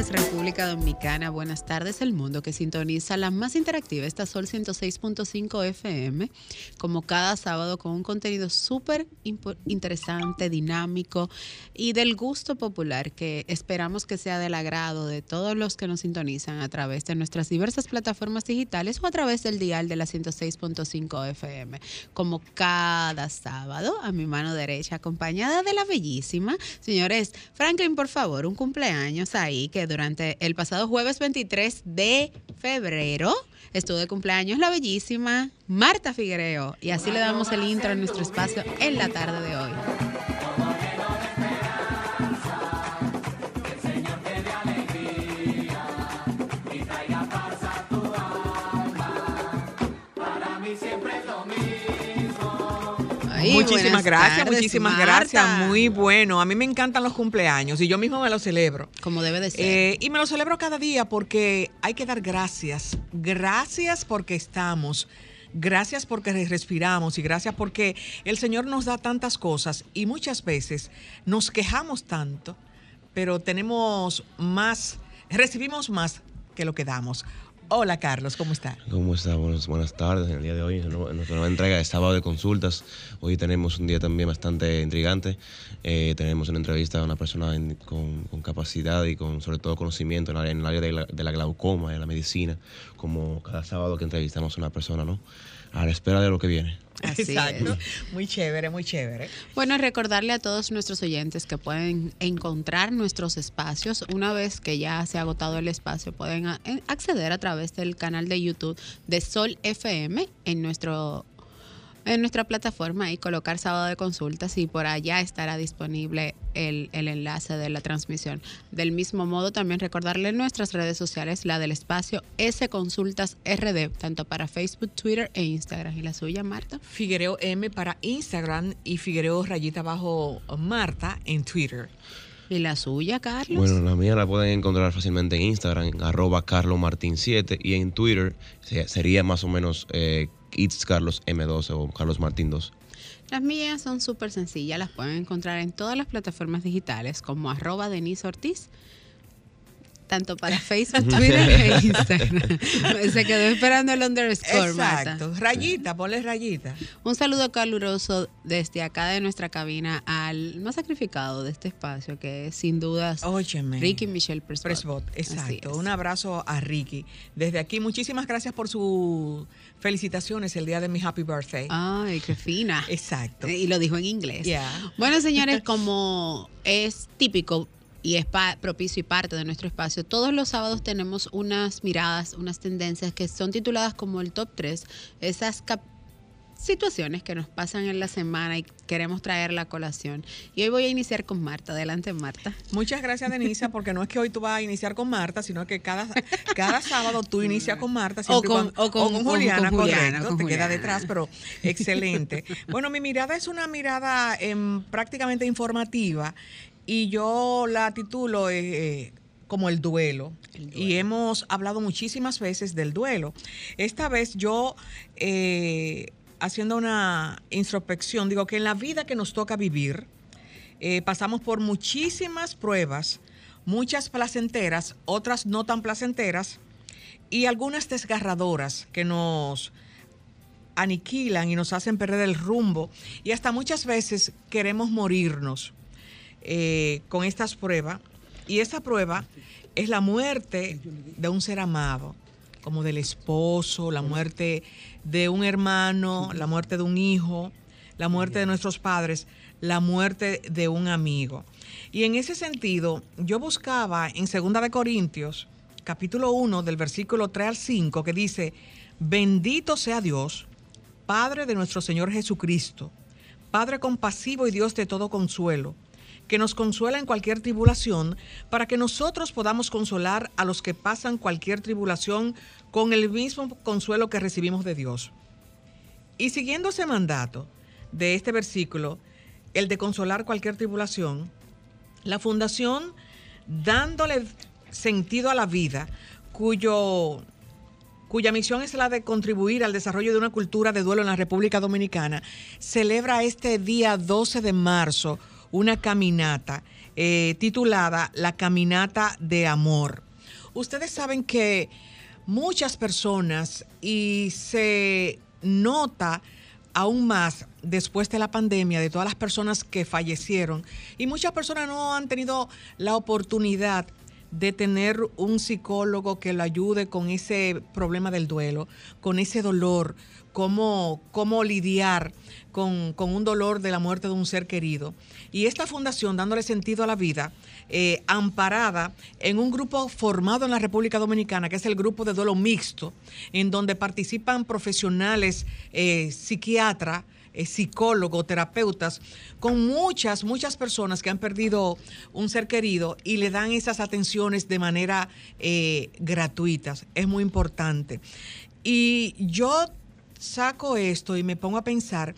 tardes República Dominicana, buenas tardes el mundo que sintoniza la más interactiva, esta Sol 106.5 FM, como cada sábado con un contenido súper interesante, dinámico y del gusto popular que esperamos que sea del agrado de todos los que nos sintonizan a través de nuestras diversas plataformas digitales o a través del dial de la 106.5 FM, como cada sábado a mi mano derecha acompañada de la bellísima, señores, Franklin, por favor, un cumpleaños ahí que durante el pasado jueves 23 de febrero estuvo de cumpleaños la bellísima Marta Figuereo. Y así le damos el intro a nuestro espacio en la tarde de hoy. Muchísimas gracias, muchísimas gracias. Muy bueno. A mí me encantan los cumpleaños y yo mismo me los celebro. Como debe de ser. Eh, y me los celebro cada día porque hay que dar gracias. Gracias porque estamos. Gracias porque respiramos y gracias porque el Señor nos da tantas cosas y muchas veces nos quejamos tanto, pero tenemos más, recibimos más que lo que damos. Hola Carlos, ¿cómo está? ¿Cómo está? Buenas, tardes. En el día de hoy, en nuestra nueva entrega de sábado de consultas, hoy tenemos un día también bastante intrigante. Eh, tenemos una entrevista a una persona con, capacidad y con sobre todo conocimiento en el, área de la, de la glaucoma, de la medicina, como cada sábado que entrevistamos a una persona, ¿no? A la espera de lo que viene. Exacto. Muy chévere, muy chévere. Bueno, recordarle a todos nuestros oyentes que pueden encontrar nuestros espacios. Una vez que ya se ha agotado el espacio, pueden acceder a través del canal de YouTube de Sol FM en nuestro en nuestra plataforma y colocar sábado de consultas y por allá estará disponible el, enlace de la transmisión. Del mismo modo, también recordarle nuestras redes sociales, la del espacio S Consultas RD, tanto para Facebook, Twitter e Instagram. ¿Y la suya, Marta? Figuereo M para Instagram y Figuereo rayita bajo Marta en Twitter. ¿Y la suya, Carlos? Bueno, la mía la pueden encontrar fácilmente en Instagram, arroba carlomartin7 y en Twitter sería más o menos eh, It's Carlos M12 o Carlos Martín 2. Las mías son súper sencillas, las pueden encontrar en todas las plataformas digitales como arroba Denise Ortiz tanto para Facebook, Twitter e Instagram. Se quedó esperando el underscore, Exacto. Rayita, ponle rayita. Un saludo caluroso desde acá de nuestra cabina al más sacrificado de este espacio, que es sin dudas Ricky Michelle Presbot. Exacto. Un abrazo a Ricky. Desde aquí, muchísimas gracias por sus felicitaciones el día de mi happy birthday. Ay, qué fina. Exacto. Y lo dijo en inglés. Bueno, señores, como es típico y es propicio y parte de nuestro espacio. Todos los sábados tenemos unas miradas, unas tendencias que son tituladas como el top 3, esas situaciones que nos pasan en la semana y queremos traer la colación. Y hoy voy a iniciar con Marta. Adelante, Marta. Muchas gracias, Denisa, porque no es que hoy tú vas a iniciar con Marta, sino que cada, cada sábado tú inicias con Marta. O con, o, con, Juliana, correcto. te queda detrás, pero excelente. bueno, mi mirada es una mirada em, prácticamente informativa y yo la titulo eh, como el duelo. Y hemos hablado muchísimas veces del duelo. Esta vez yo, eh, haciendo una introspección, digo que en la vida que nos toca vivir, eh, pasamos por muchísimas pruebas, muchas placenteras, otras no tan placenteras, y algunas desgarradoras que nos aniquilan y nos hacen perder el rumbo. Y hasta muchas veces queremos morirnos. Eh, con estas pruebas. Y esa prueba es la muerte de un ser amado, como del esposo, la muerte de un hermano, la muerte de un hijo, la muerte de nuestros padres, la muerte de un amigo. Y en ese sentido, yo buscaba en 2 de Corintios, capítulo 1, del versículo 3 al 5, que dice, bendito sea Dios, Padre de nuestro Señor Jesucristo, Padre compasivo y Dios de todo consuelo que nos consuela en cualquier tribulación, para que nosotros podamos consolar a los que pasan cualquier tribulación con el mismo consuelo que recibimos de Dios. Y siguiendo ese mandato de este versículo, el de consolar cualquier tribulación, la fundación, dándole sentido a la vida, cuyo cuya misión es la de contribuir al desarrollo de una cultura de duelo en la República Dominicana, celebra este día 12 de marzo una caminata eh, titulada La Caminata de Amor. Ustedes saben que muchas personas y se nota aún más después de la pandemia, de todas las personas que fallecieron, y muchas personas no han tenido la oportunidad de tener un psicólogo que lo ayude con ese problema del duelo, con ese dolor, cómo, cómo lidiar con, un dolor de la muerte de un ser querido. Y esta fundación, dándole sentido a la vida, eh, amparada en un grupo formado en la República Dominicana, que es el grupo de duelo mixto, en donde participan profesionales, eh, psiquiatras, eh, psicólogos, terapeutas, con muchas, muchas personas que han perdido un ser querido y le dan esas atenciones de manera gratuitas. Es muy importante. Y yo saco esto y me pongo a pensar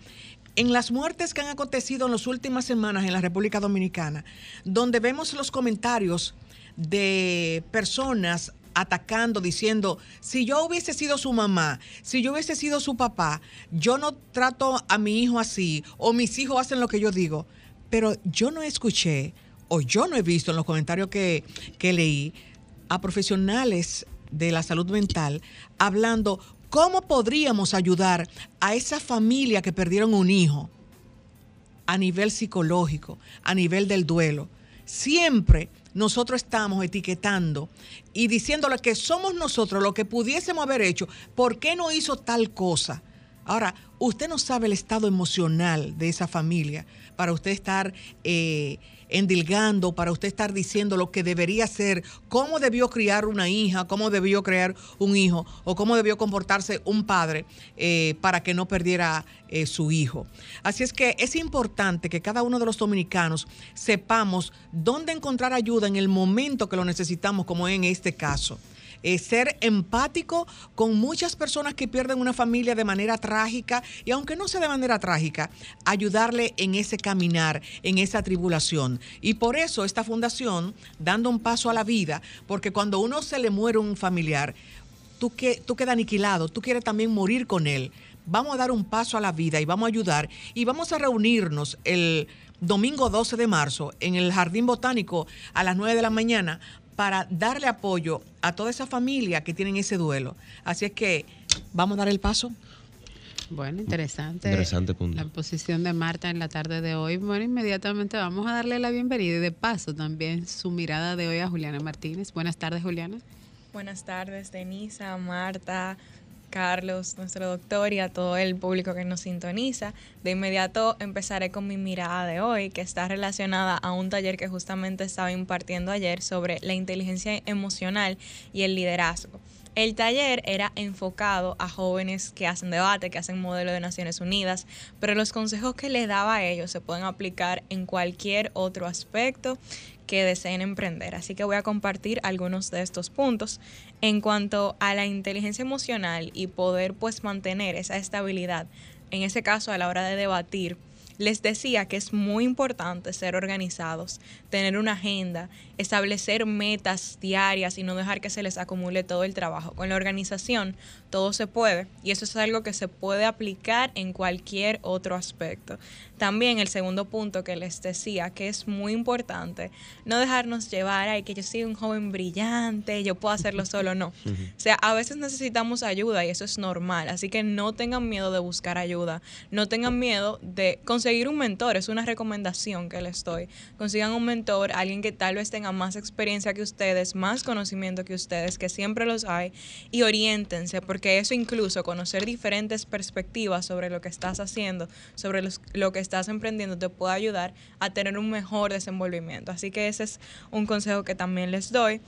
en las muertes que han acontecido en las últimas semanas en la República Dominicana, donde vemos los comentarios de personas atacando, diciendo, si yo hubiese sido su mamá, si yo hubiese sido su papá, yo no trato a mi hijo así, o mis hijos hacen lo que yo digo. Pero yo no escuché, o yo no he visto en los comentarios que, que leí, a profesionales de la salud mental hablando ¿Cómo podríamos ayudar a esa familia que perdieron un hijo a nivel psicológico, a nivel del duelo? Siempre nosotros estamos etiquetando y diciéndole que somos nosotros lo que pudiésemos haber hecho. ¿Por qué no hizo tal cosa? Ahora, usted no sabe el estado emocional de esa familia para usted estar eh, endilgando, para usted estar diciendo lo que debería ser, cómo debió criar una hija, cómo debió crear un hijo o cómo debió comportarse un padre eh, para que no perdiera eh, su hijo. Así es que es importante que cada uno de los dominicanos sepamos dónde encontrar ayuda en el momento que lo necesitamos, como en este caso. Eh, ser empático con muchas personas que pierden una familia de manera trágica y aunque no sea de manera trágica, ayudarle en ese caminar, en esa tribulación. Y por eso esta fundación, dando un paso a la vida, porque cuando uno se le muere un familiar, tú, que, tú quedas aniquilado, tú quieres también morir con él. Vamos a dar un paso a la vida y vamos a ayudar y vamos a reunirnos el domingo 12 de marzo en el Jardín Botánico a las 9 de la mañana para darle apoyo a toda esa familia que tienen ese duelo. Así es que vamos a dar el paso. Bueno, interesante. Interesante punto. La posición de Marta en la tarde de hoy. Bueno, inmediatamente vamos a darle la bienvenida y de paso también su mirada de hoy a Juliana Martínez. Buenas tardes, Juliana. Buenas tardes, Denisa, Marta, Carlos, nuestro doctor y a todo el público que nos sintoniza. De inmediato empezaré con mi mirada de hoy, que está relacionada a un taller que justamente estaba impartiendo ayer sobre la inteligencia emocional y el liderazgo. El taller era enfocado a jóvenes que hacen debate, que hacen modelo de Naciones Unidas, pero los consejos que les daba a ellos se pueden aplicar en cualquier otro aspecto que deseen emprender. Así que voy a compartir algunos de estos puntos en cuanto a la inteligencia emocional y poder pues mantener esa estabilidad, en ese caso a la hora de debatir les decía que es muy importante ser organizados, tener una agenda, establecer metas diarias y no dejar que se les acumule todo el trabajo. Con la organización todo se puede y eso es algo que se puede aplicar en cualquier otro aspecto. También el segundo punto que les decía que es muy importante, no dejarnos llevar a que yo soy un joven brillante, yo puedo hacerlo solo, no. O sea, a veces necesitamos ayuda y eso es normal, así que no tengan miedo de buscar ayuda, no tengan miedo de conseguir un mentor, es una recomendación que les doy. Consigan un mentor, alguien que tal vez tenga más experiencia que ustedes, más conocimiento que ustedes, que siempre los hay, y oriéntense, porque eso incluso conocer diferentes perspectivas sobre lo que estás haciendo, sobre lo que estás emprendiendo, te puede ayudar a tener un mejor desenvolvimiento. Así que ese es un consejo que también les doy.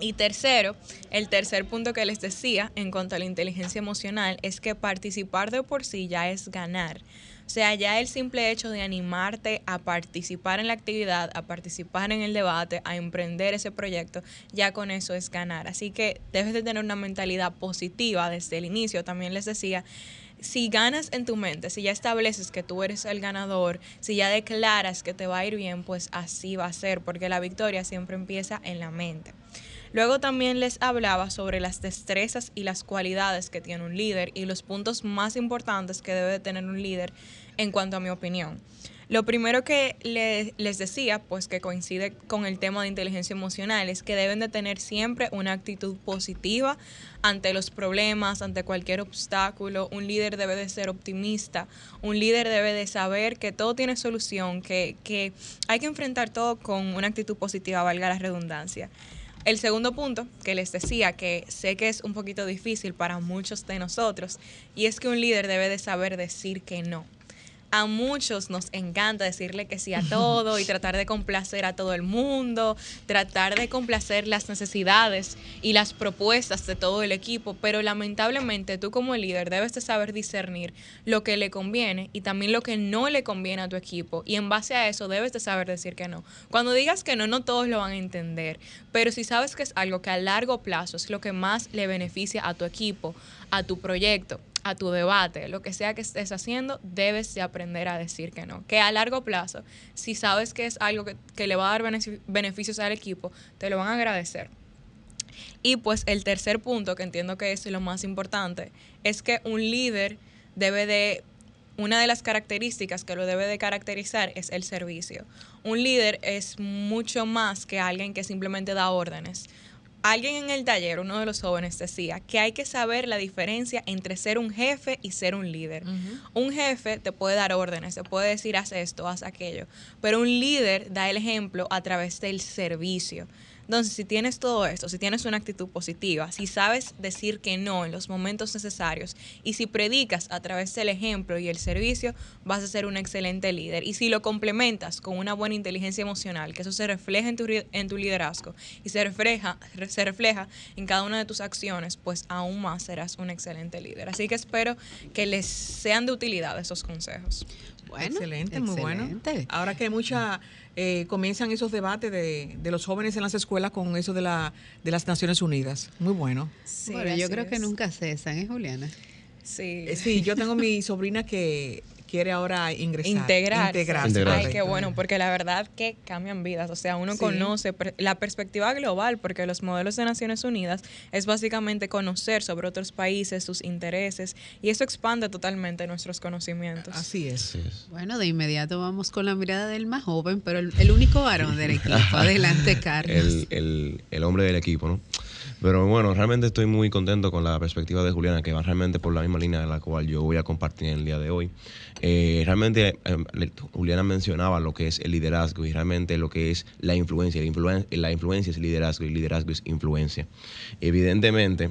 Y tercero, el tercer punto que les decía en cuanto a la inteligencia emocional es que participar de por sí ya es ganar. O sea, ya el simple hecho de animarte a participar en la actividad, a participar en el debate, a emprender ese proyecto, ya con eso es ganar. Así que debes de tener una mentalidad positiva desde el inicio. También les decía, si ganas en tu mente, si ya estableces que tú eres el ganador, si ya declaras que te va a ir bien, pues así va a ser, porque la victoria siempre empieza en la mente. Luego también les hablaba sobre las destrezas y las cualidades que tiene un líder y los puntos más importantes que debe tener un líder en cuanto a mi opinión. Lo primero que les decía, pues que coincide con el tema de inteligencia emocional, es que deben de tener siempre una actitud positiva ante los problemas, ante cualquier obstáculo. Un líder debe de ser optimista, un líder debe de saber que todo tiene solución, que, que hay que enfrentar todo con una actitud positiva, valga la redundancia. El segundo punto que les decía, que sé que es un poquito difícil para muchos de nosotros, y es que un líder debe de saber decir que no a muchos nos encanta decirle que sí a todo y tratar de complacer a todo el mundo, tratar de complacer las necesidades y las propuestas de todo el equipo, pero lamentablemente tú como líder debes de saber discernir lo que le conviene y también lo que no le conviene a tu equipo y en base a eso debes de saber decir que no. Cuando digas que no, no todos lo van a entender, pero si sabes que es algo que a largo plazo es lo que más le beneficia a tu equipo, a tu proyecto, a tu debate, lo que sea que estés haciendo, debes de aprender a decir que no. Que a largo plazo, si sabes que es algo que, le va a dar beneficios al equipo, te lo van a agradecer. Y pues el tercer punto, que entiendo que es lo más importante, es que un líder debe de, una de las características que lo debe de caracterizar es el servicio. Un líder es mucho más que alguien que simplemente da órdenes alguien en el taller, uno de los jóvenes, decía que hay que saber la diferencia entre ser un jefe y ser un líder. Un jefe te puede dar órdenes, te puede decir haz esto, haz aquello, pero un líder da el ejemplo a través del servicio. Entonces, si tienes todo esto, si tienes una actitud positiva, si sabes decir que no en los momentos necesarios y si predicas a través del ejemplo y el servicio, vas a ser un excelente líder. Y si lo complementas con una buena inteligencia emocional, que eso se refleja en tu, en tu liderazgo y se refleja, se refleja en cada una de tus acciones, pues aún más serás un excelente líder. Así que espero que les sean de utilidad esos consejos. Bueno, excelente, muy bueno. Ahora que hay mucha eh, comienzan esos debates de, de, los jóvenes en las escuelas con eso de, la, de las Naciones Unidas. Muy bueno. bueno, yo creo que nunca cesan, ¿eh, Juliana? Sí. Eh, sí, yo tengo mi sobrina que quiere ahora ingresar. Integrar. Integrarse. Ay, qué bueno, porque la verdad que cambian vidas. O sea, uno conoce la perspectiva global, porque los modelos de Naciones Unidas es básicamente conocer sobre otros países, sus intereses, y eso expande totalmente nuestros conocimientos. Así es. Bueno, de inmediato vamos con la mirada del más joven, pero el, único varón del equipo. Adelante, Carlos. El, el, el hombre del equipo, ¿no? Pero bueno, realmente estoy muy contento con la perspectiva de Juliana, que va realmente por la misma línea de la cual yo voy a compartir en el día de hoy. Eh, realmente em, Juliana mencionaba lo que es el liderazgo y realmente lo que es la influencia. La, la influencia es liderazgo y liderazgo es influencia. Evidentemente,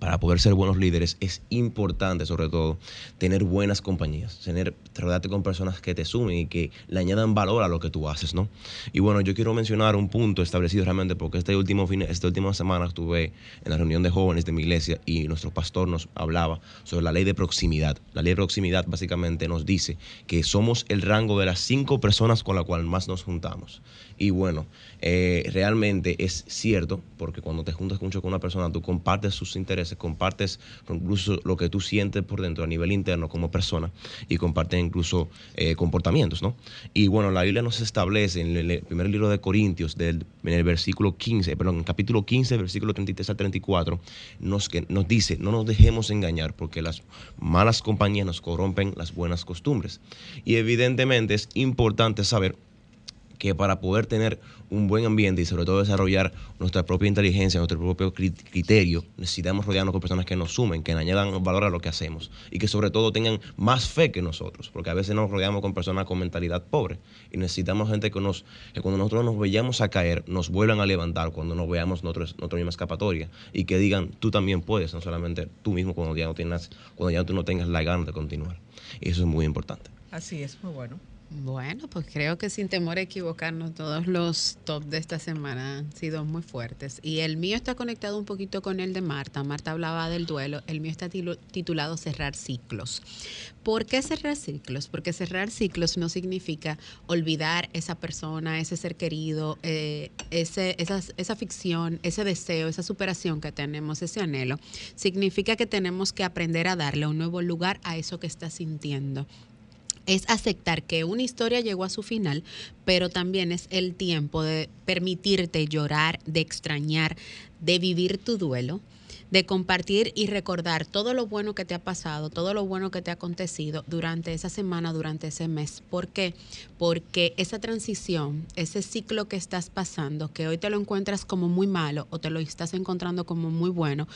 para poder ser buenos líderes es importante, sobre todo, tener buenas compañías, tener, rodearte con personas que te sumen y que le añadan valor a lo que tú haces, ¿no? Y bueno, yo quiero mencionar un punto establecido realmente porque este último fin, esta última semana estuve en la reunión de jóvenes de mi iglesia y nuestro pastor nos hablaba sobre la ley de proximidad. La ley de proximidad básicamente nos dice que somos el rango de las cinco personas con las cuales más nos juntamos. Y bueno, eh, realmente es cierto, porque cuando te juntas mucho con una persona, tú compartes sus intereses, compartes incluso lo que tú sientes por dentro a nivel interno como persona y compartes incluso eh, comportamientos, ¿no? Y bueno, la Biblia nos establece en el primer libro de Corintios, del, en el versículo 15, perdón, en el capítulo 15, versículo 33 al 34, nos, que, nos dice, no nos dejemos engañar porque las malas compañías nos corrompen las buenas costumbres. Y evidentemente es importante saber que para poder tener un buen ambiente y sobre todo desarrollar nuestra propia inteligencia, nuestro propio criterio, necesitamos rodearnos con personas que nos sumen, que añadan valor a lo que hacemos y que sobre todo tengan más fe que nosotros, porque a veces nos rodeamos con personas con mentalidad pobre y necesitamos gente que, nos, que cuando nosotros nos vayamos a caer, nos vuelvan a levantar cuando nos veamos nosotros, nuestra misma escapatoria y que digan, tú también puedes, no solamente tú mismo cuando ya no, tienes, cuando ya tú no tengas la gana de continuar. Y eso es muy importante. Así es, muy bueno. Bueno, pues creo que sin temor a equivocarnos, todos los top de esta semana han sido muy fuertes. Y el mío está conectado un poquito con el de Marta. Marta hablaba del duelo. El mío está titulado Cerrar ciclos. ¿Por qué cerrar ciclos? Porque cerrar ciclos no significa olvidar esa persona, ese ser querido, eh, ese, esa, esa ficción, ese deseo, esa superación que tenemos, ese anhelo. Significa que tenemos que aprender a darle un nuevo lugar a eso que estás sintiendo es aceptar que una historia llegó a su final, pero también es el tiempo de permitirte llorar, de extrañar, de vivir tu duelo, de compartir y recordar todo lo bueno que te ha pasado, todo lo bueno que te ha acontecido durante esa semana, durante ese mes. ¿Por qué? Porque esa transición, ese ciclo que estás pasando, que hoy te lo encuentras como muy malo o te lo estás encontrando como muy bueno,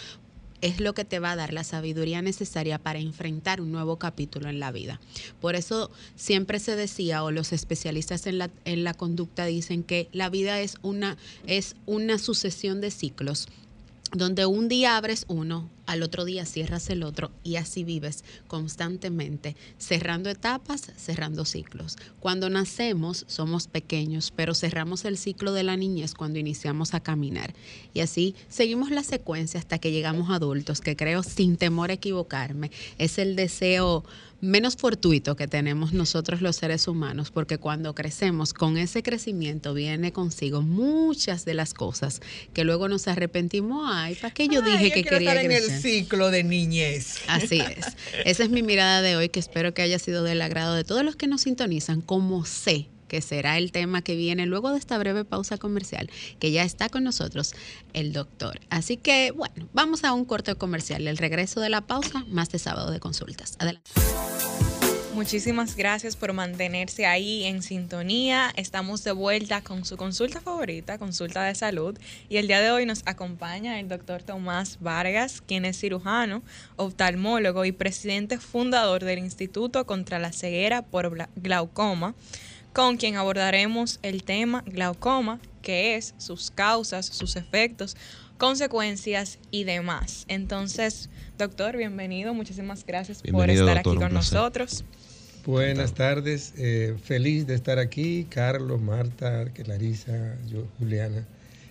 es lo que te va a dar la sabiduría necesaria para enfrentar un nuevo capítulo en la vida. Por eso siempre se decía, o los especialistas en la, en la conducta dicen que la vida es una, es una sucesión de ciclos donde un día abres uno, al otro día cierras el otro y así vives constantemente, cerrando etapas, cerrando ciclos. Cuando nacemos somos pequeños, pero cerramos el ciclo de la niñez cuando iniciamos a caminar. Y así seguimos la secuencia hasta que llegamos adultos, que creo sin temor a equivocarme, es el deseo menos fortuito que tenemos nosotros los seres humanos, porque cuando crecemos, con ese crecimiento viene consigo muchas de las cosas que luego nos arrepentimos. Ay, ¿para qué yo dije que quería estar en el ciclo de niñez. Así es. Esa es mi mirada de hoy, que espero que haya sido del agrado de todos los que nos sintonizan, como sé que será el tema que viene luego de esta breve pausa comercial, que ya está con nosotros el doctor. Así que, bueno, vamos a un corte comercial. El regreso de la pausa, más de sábado de consultas. Adelante. Muchísimas gracias por mantenerse ahí en sintonía. Estamos de vuelta con su consulta favorita, consulta de salud. Y el día de hoy nos acompaña el doctor Tomás Vargas, quien es cirujano, oftalmólogo y presidente fundador del Instituto contra la Ceguera por Glaucoma con quien abordaremos el tema glaucoma, que es sus causas, sus efectos, consecuencias y demás. Entonces, doctor, bienvenido, muchísimas gracias por estar aquí con nosotros. Buenas tardes, eh, feliz de estar aquí, Carlos, Marta, Larisa, yo, Juliana.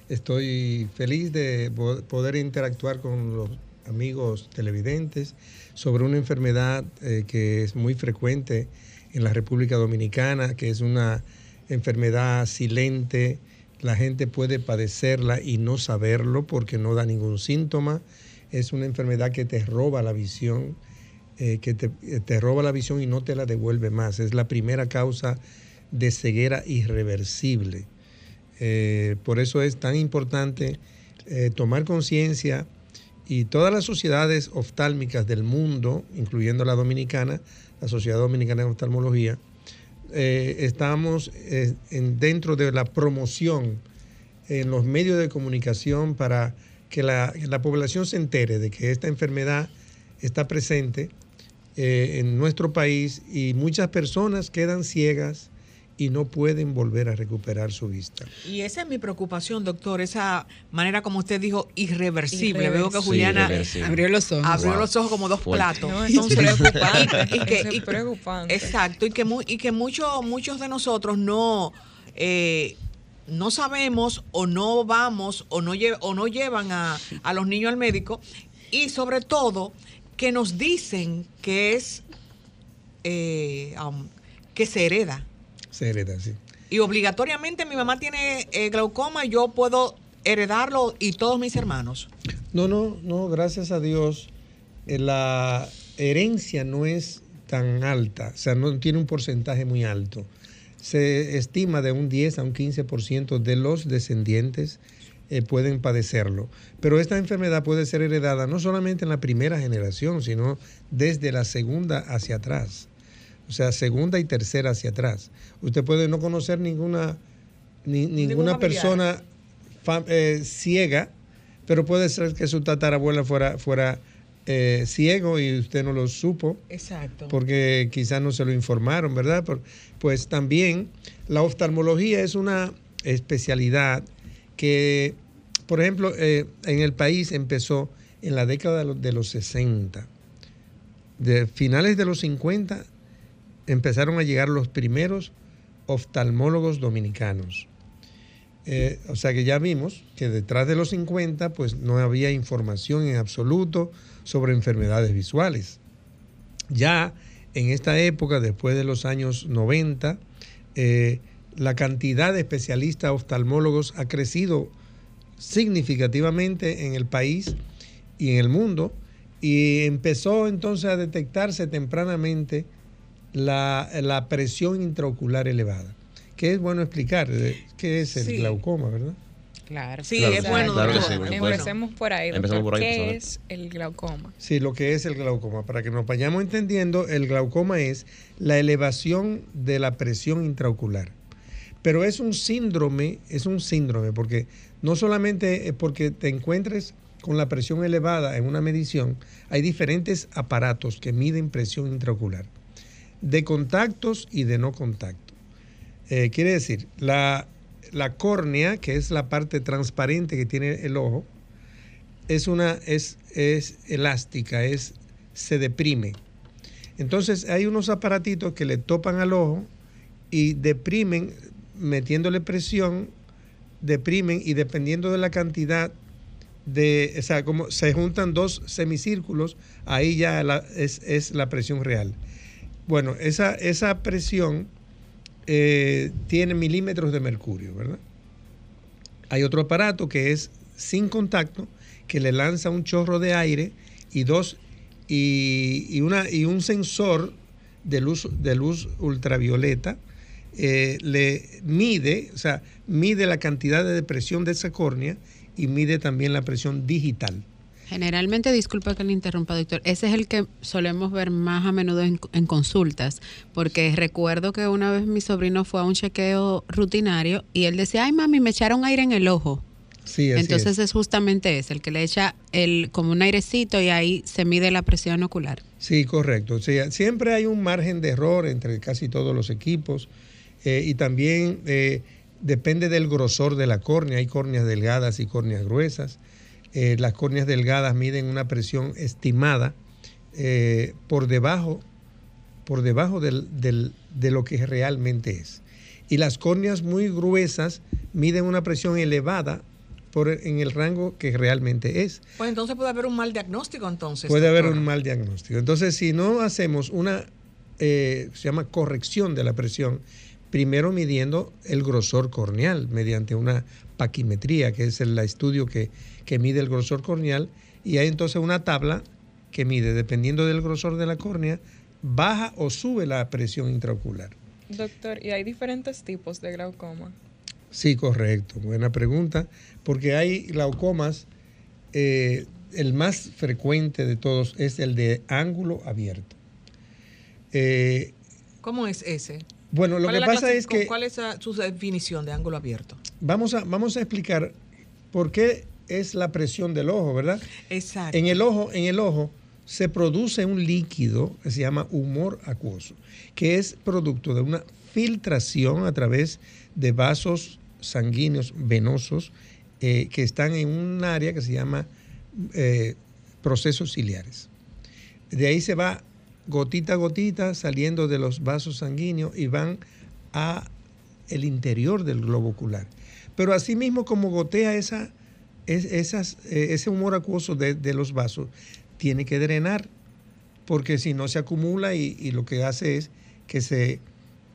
Estoy feliz de poder interactuar con los amigos televidentes sobre una enfermedad eh, que es muy frecuente en la República Dominicana, que es una enfermedad silente, la gente puede padecerla y no saberlo porque no da ningún síntoma. Es una enfermedad que te roba la visión, eh, que te, roba la visión y no te la devuelve más. Es la primera causa de ceguera irreversible. Eh, por eso es tan importante eh, tomar conciencia y todas las sociedades oftálmicas del mundo, incluyendo la dominicana, la Sociedad Dominicana de Oftalmología, eh, estamos eh, dentro de la promoción en los medios de comunicación para que la, población se entere de que esta enfermedad está presente eh, en nuestro país y muchas personas quedan ciegas y no pueden volver a recuperar su vista. Y esa es mi preocupación, doctor, esa manera como usted dijo, irreversible. Veo que Juliana abrió los ojos. Abrió los ojos como dos platos. No, es preocupante. y, preocupante. Exacto, y que, y que muchos muchos de nosotros no... Eh, no sabemos o no vamos o no, o no llevan a, a los niños al médico y sobre todo que nos dicen que es eh, um, que se hereda se hereda, sí. Y obligatoriamente mi mamá tiene eh, glaucoma, yo puedo heredarlo y todos mis hermanos. No, no, no, gracias a Dios. Eh, la herencia no es tan alta, o sea, no tiene un porcentaje muy alto. Se estima de un 10 a un 15% de los descendientes eh, pueden padecerlo. Pero esta enfermedad puede ser heredada no solamente en la primera generación, sino desde la segunda hacia atrás o sea, segunda y tercera hacia atrás. Usted puede no conocer ninguna, ninguna persona eh, ciega, pero puede ser que su tatarabuela fuera, fuera eh, ciego y usted no lo supo. Exacto. Porque quizás no se lo informaron, ¿verdad? pues también la oftalmología es una especialidad que, por ejemplo, eh, en el país empezó en la década de los 60. De finales de los 50 empezaron a llegar los primeros oftalmólogos dominicanos. Eh, o sea que ya vimos que detrás de los 50 pues no había información en absoluto sobre enfermedades visuales. Ya en esta época, después de los años 90, eh, la cantidad de especialistas oftalmólogos ha crecido significativamente en el país y en el mundo y empezó entonces a detectarse tempranamente la, presión intraocular elevada. Que es bueno explicar, eh, ¿qué es el glaucoma, verdad? Claro. Sí, Claro es bueno. claro que doctor, sí, por es supuesto. Empecemos por ahí, Empecemos doctor. por ahí, ¿Qué es el glaucoma? Sí, lo que es el glaucoma. Para que nos vayamos entendiendo, el glaucoma es la elevación de la presión intraocular. Pero es un síndrome, es un síndrome, porque no solamente es porque te encuentres con la presión elevada en una medición, hay diferentes aparatos que miden presión intraocular, de contactos y de no contacto. Eh, quiere decir, la, la córnea, que es la parte transparente que tiene el ojo, es una es, es elástica, es se deprime. Entonces hay unos aparatitos que le topan al ojo y deprimen metiéndole presión, deprimen y dependiendo de la cantidad de, o sea, como se juntan dos semicírculos, ahí ya es, es la presión real. Bueno, esa, esa presión eh, tiene milímetros de mercurio, ¿verdad? Hay otro aparato que es sin contacto, que le lanza un chorro de aire y dos y, y una, y un sensor de luz, de luz ultravioleta eh, le mide, o sea, mide la cantidad de depresión de esa córnea y mide también la presión digital. Generalmente, disculpa que le interrumpa, doctor, ese es el que solemos ver más a menudo en, en consultas, porque recuerdo que una vez mi sobrino fue a un chequeo rutinario y él decía, ay mami, me echaron aire en el ojo. Sí, Entonces es. es. justamente ese, el que le echa el, como un airecito y ahí se mide la presión ocular. Sí, correcto. O sea, siempre hay un margen de error entre casi todos los equipos eh, y también eh, depende del grosor de la córnea. Hay córneas delgadas y córneas gruesas. Eh, las córneas delgadas miden una presión estimada eh, por debajo, por debajo del- del- de lo que realmente es. Y las córneas muy gruesas miden una presión elevada por, en el rango que realmente es. Pues entonces puede haber un mal diagnóstico entonces. Puede haber un mal diagnóstico. Entonces, si no hacemos una, eh, se llama corrección de la presión, primero midiendo el grosor corneal mediante una paquimetría, que es el estudio que, que mide el grosor corneal, y hay entonces una tabla que mide, dependiendo del grosor de la córnea, baja o sube la presión intraocular. Doctor, ¿y hay diferentes tipos de glaucoma? Sí, correcto. Buena pregunta. Porque hay glaucomas, eh, el más frecuente de todos es el de ángulo abierto. Eh, ¿Cómo es ese? bueno, lo ¿Cuál que pasa es que ¿Cuál es su definición de ángulo abierto? vamos a, vamos a explicar por qué es la presión del ojo, ¿verdad? Exacto. En el ojo, en el ojo se produce un líquido que se llama humor acuoso, que es producto de una filtración a través de vasos sanguíneos venosos eh, que están en un área que se llama eh, procesos ciliares. De ahí se va gotita a gotita saliendo de los vasos sanguíneos y van a el interior del globo ocular. Pero asimismo como gotea esa, es- eh, ese humor acuoso de, los vasos, tiene que drenar, porque si no se acumula y, lo que hace es que se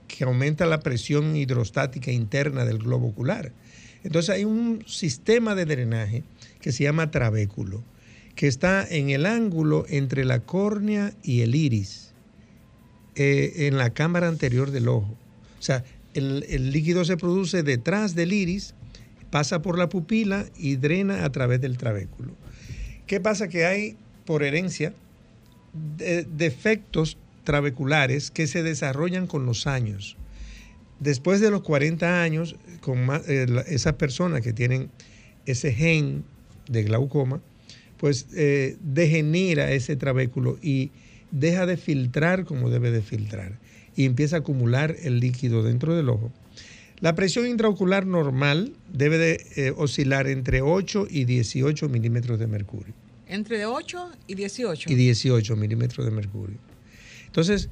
que aumenta la presión hidrostática interna del globo ocular. Entonces hay un sistema de drenaje que se llama trabéculo, que está en el ángulo entre la córnea y el iris, eh, en la cámara anterior del ojo. O sea, el líquido se produce detrás del iris, pasa por la pupila y drena a través del trabéculo. ¿Qué pasa? Que hay, por herencia, de- defectos trabeculares que se desarrollan con los años. Después de los 40 años, con eh, esas personas que tienen ese gen de glaucoma, pues eh, degenera ese trabéculo y deja de filtrar como debe de filtrar y empieza a acumular el líquido dentro del ojo. La presión intraocular normal debe de eh, oscilar entre 8 y 18 milímetros de mercurio Entre 8 y 18. y 18 milímetros de mercurio. Entonces,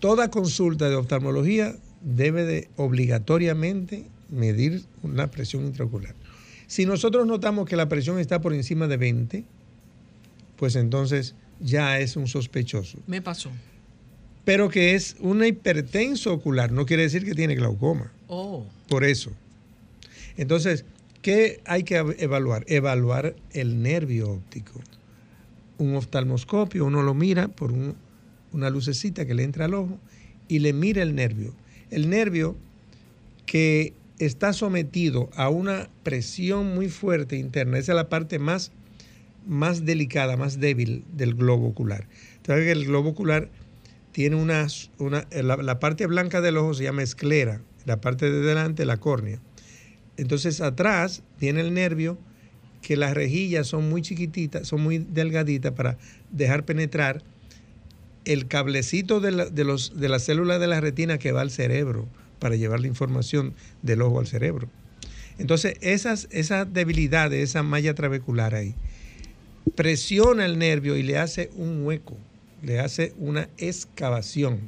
toda consulta de oftalmología debe de obligatoriamente medir una presión intraocular. Si nosotros notamos que la presión está por encima de 20, pues entonces ya es un sospechoso. Me pasó. Pero que es una hipertenso ocular, no quiere decir que tiene glaucoma. Oh. Por eso. Entonces, ¿qué hay que ev- evaluar? Evaluar el nervio óptico. Un oftalmoscopio, uno lo mira por un- una lucecita que le entra al ojo y le mira el nervio. El nervio que está sometido a una presión muy fuerte interna. Esa es la parte más, más delicada, más débil del globo ocular. Entonces, el globo ocular tiene una, una la, la, parte blanca del ojo se llama esclera, la parte de delante la córnea. Entonces atrás viene el nervio que las rejillas son muy chiquititas, son muy delgaditas para dejar penetrar el cablecito de, la, de, los, de las células de la retina que va al cerebro para llevar la información del ojo al cerebro. Entonces, esas, esa debilidad de esa malla trabecular ahí presiona el nervio y le hace un hueco, le hace una excavación.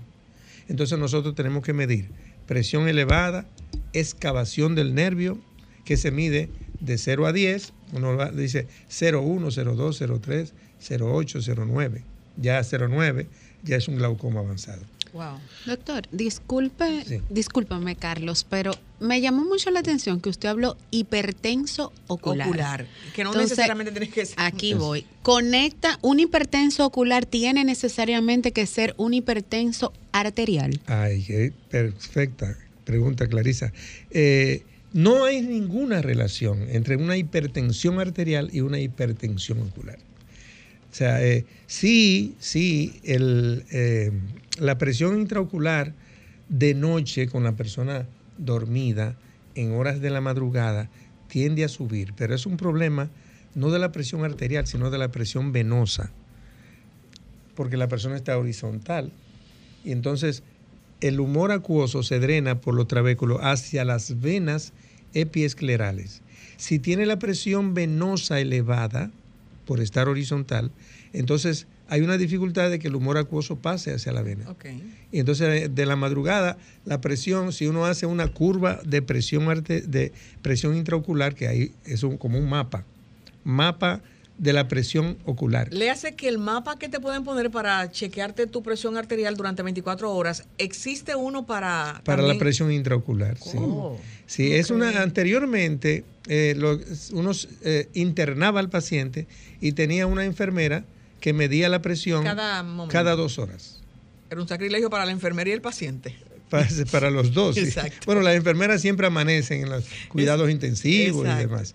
Entonces nosotros tenemos que medir presión elevada, excavación del nervio, que se mide de 0 a 10, uno dice 0,1, 0,2, 0,3, 0,8, 0,9. Ya 0,9 ya es un glaucoma avanzado. Wow. Doctor, disculpe, sí. discúlpame, Carlos, pero me llamó mucho la atención que usted habló hipertenso ocular. Ocular, que no Entonces, necesariamente tienes que ser. Aquí voy. Conecta, un hipertenso ocular tiene necesariamente que ser un hipertenso arterial. Ay, qué perfecta pregunta, Clarisa. Eh, no hay ninguna relación entre una hipertensión arterial y una hipertensión ocular. O sea, eh, sí, sí, el, eh, la presión intraocular de noche con la persona dormida en horas de la madrugada tiende a subir, pero es un problema no de la presión arterial, sino de la presión venosa, porque la persona está horizontal. Y entonces el humor acuoso se drena por los trabéculos hacia las venas epiesclerales. Si tiene la presión venosa elevada por estar horizontal, entonces hay una dificultad de que el humor acuoso pase hacia la vena. Okay. Y entonces de la madrugada, la presión, si uno hace una curva de presión, de presión intraocular, que ahí es un, como un mapa, mapa de la presión ocular. Le hace que el mapa que te pueden poner para chequearte tu presión arterial durante 24 horas, existe uno para... Para también? la presión intraocular, sí. Sí, okay. es una... Anteriormente, eh, lo, uno eh, internaba al paciente y tenía una enfermera que medía la presión cada, cada dos horas. Era un sacrilegio para la enfermera y el paciente. Para, los dos. Sí. Bueno, las enfermeras siempre amanecen en los cuidados intensivos exacto. y demás.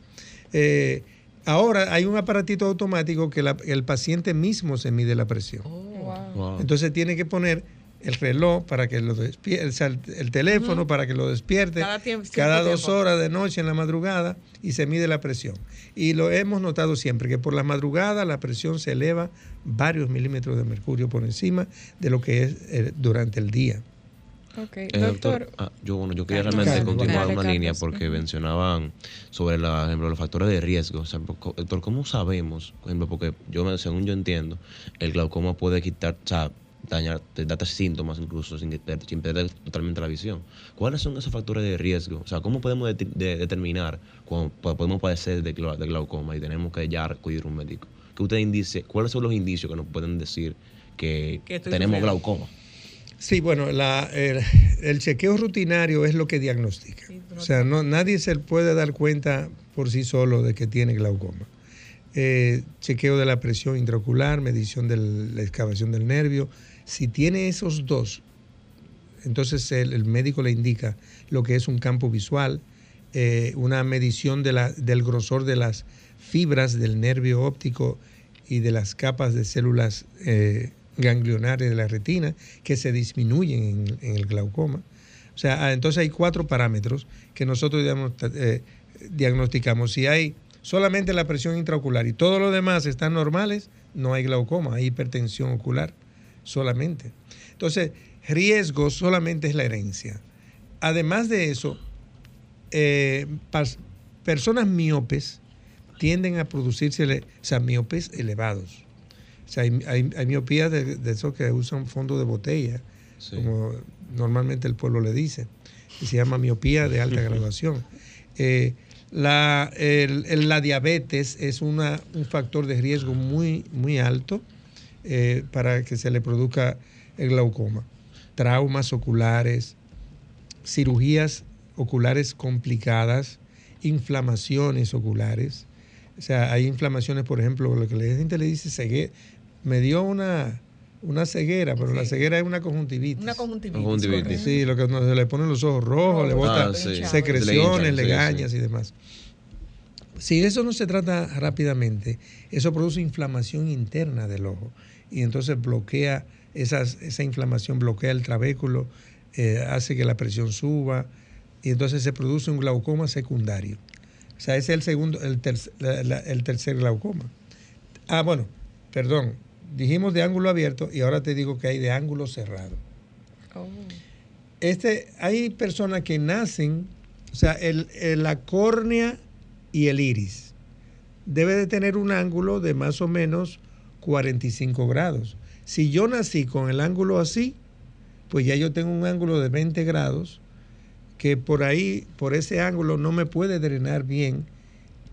Eh, ahora hay un aparatito automático que la, el paciente mismo se mide la presión. Oh, wow. Entonces tiene que poner el reloj para que lo despierte, o sea, el, el, teléfono uh -huh. para que lo despierte cada, tiempo, cada dos tiempo. horas de noche en la madrugada y se mide la presión. Y lo hemos notado siempre, que por la madrugada la presión se eleva varios milímetros de mercurio por encima de lo que es eh, durante el día. Okay. Eh, doctor, ah, yo, bueno, yo quería realmente Carlos, continuar una línea porque mencionaban sobre la, ejemplo, los factores de riesgo. O sea, doctor, ¿cómo sabemos? Por ejemplo, porque yo, según yo entiendo, el glaucoma puede quitar, o sea, dañar, darte síntomas incluso sin, sin, perder totalmente la visión. ¿Cuáles son esos factores de riesgo? O sea, ¿cómo podemos de, de, determinar cuando podemos padecer de, de, glaucoma y tenemos que ya acudir a un médico? ¿Qué usted indice, ¿Cuáles son los indicios que nos pueden decir que tenemos glaucoma? Sí, bueno, la, el, el, chequeo rutinario es lo que diagnostica. Sí, o sea, no, nadie se puede dar cuenta por sí solo de que tiene glaucoma. Eh, chequeo de la presión intraocular, medición de la excavación del nervio. Si tiene esos dos, entonces el, el médico le indica lo que es un campo visual, eh, una medición de la, del grosor de las fibras del nervio óptico y de las capas de células eh, ganglionares de la retina que se disminuyen en, el glaucoma. O sea, entonces hay cuatro parámetros que nosotros eh, diagnosticamos. Si hay solamente la presión intraocular y todos los demás están normales, no hay glaucoma, hay hipertensión ocular solamente. Entonces, riesgo solamente es la herencia. Además de eso, eh, personas miopes tienden a producirse, o miopes elevados. O sea, hay, hay, hay miopías de, de, esos que usan fondo de botella, sí. como normalmente el pueblo le dice, y se llama miopía de alta graduación. Eh, la, el, el, la, diabetes es una, un factor de riesgo muy, muy alto eh, para que se le produzca el glaucoma. Traumas oculares, cirugías oculares complicadas, inflamaciones oculares. O sea, hay inflamaciones, por ejemplo, lo que la gente le dice ceguera, me dio una, una ceguera, pero la ceguera es una conjuntivitis. Una conjuntivitis. Sí, lo que no- se le ponen los ojos rojos, le bota Ah, sí. secreciones, Se le legañas sí. y demás. Si eso no se trata rápidamente, eso produce inflamación interna del ojo y entonces bloquea esas, esa inflamación, bloquea el trabéculo, eh, hace que la presión suba y entonces se produce un glaucoma secundario. O sea, ese es el segundo, el, terc- la- la- el tercer glaucoma. Ah, bueno, perdón, dijimos de ángulo abierto y ahora te digo que hay de ángulo cerrado. Oh. Este, hay personas que nacen, o sea, el, el- la córnea y el iris debe de tener un ángulo de más o menos 45 grados. Si yo nací con el ángulo así, pues ya yo tengo un ángulo de 20 grados que por ahí, por ese ángulo, no me puede drenar bien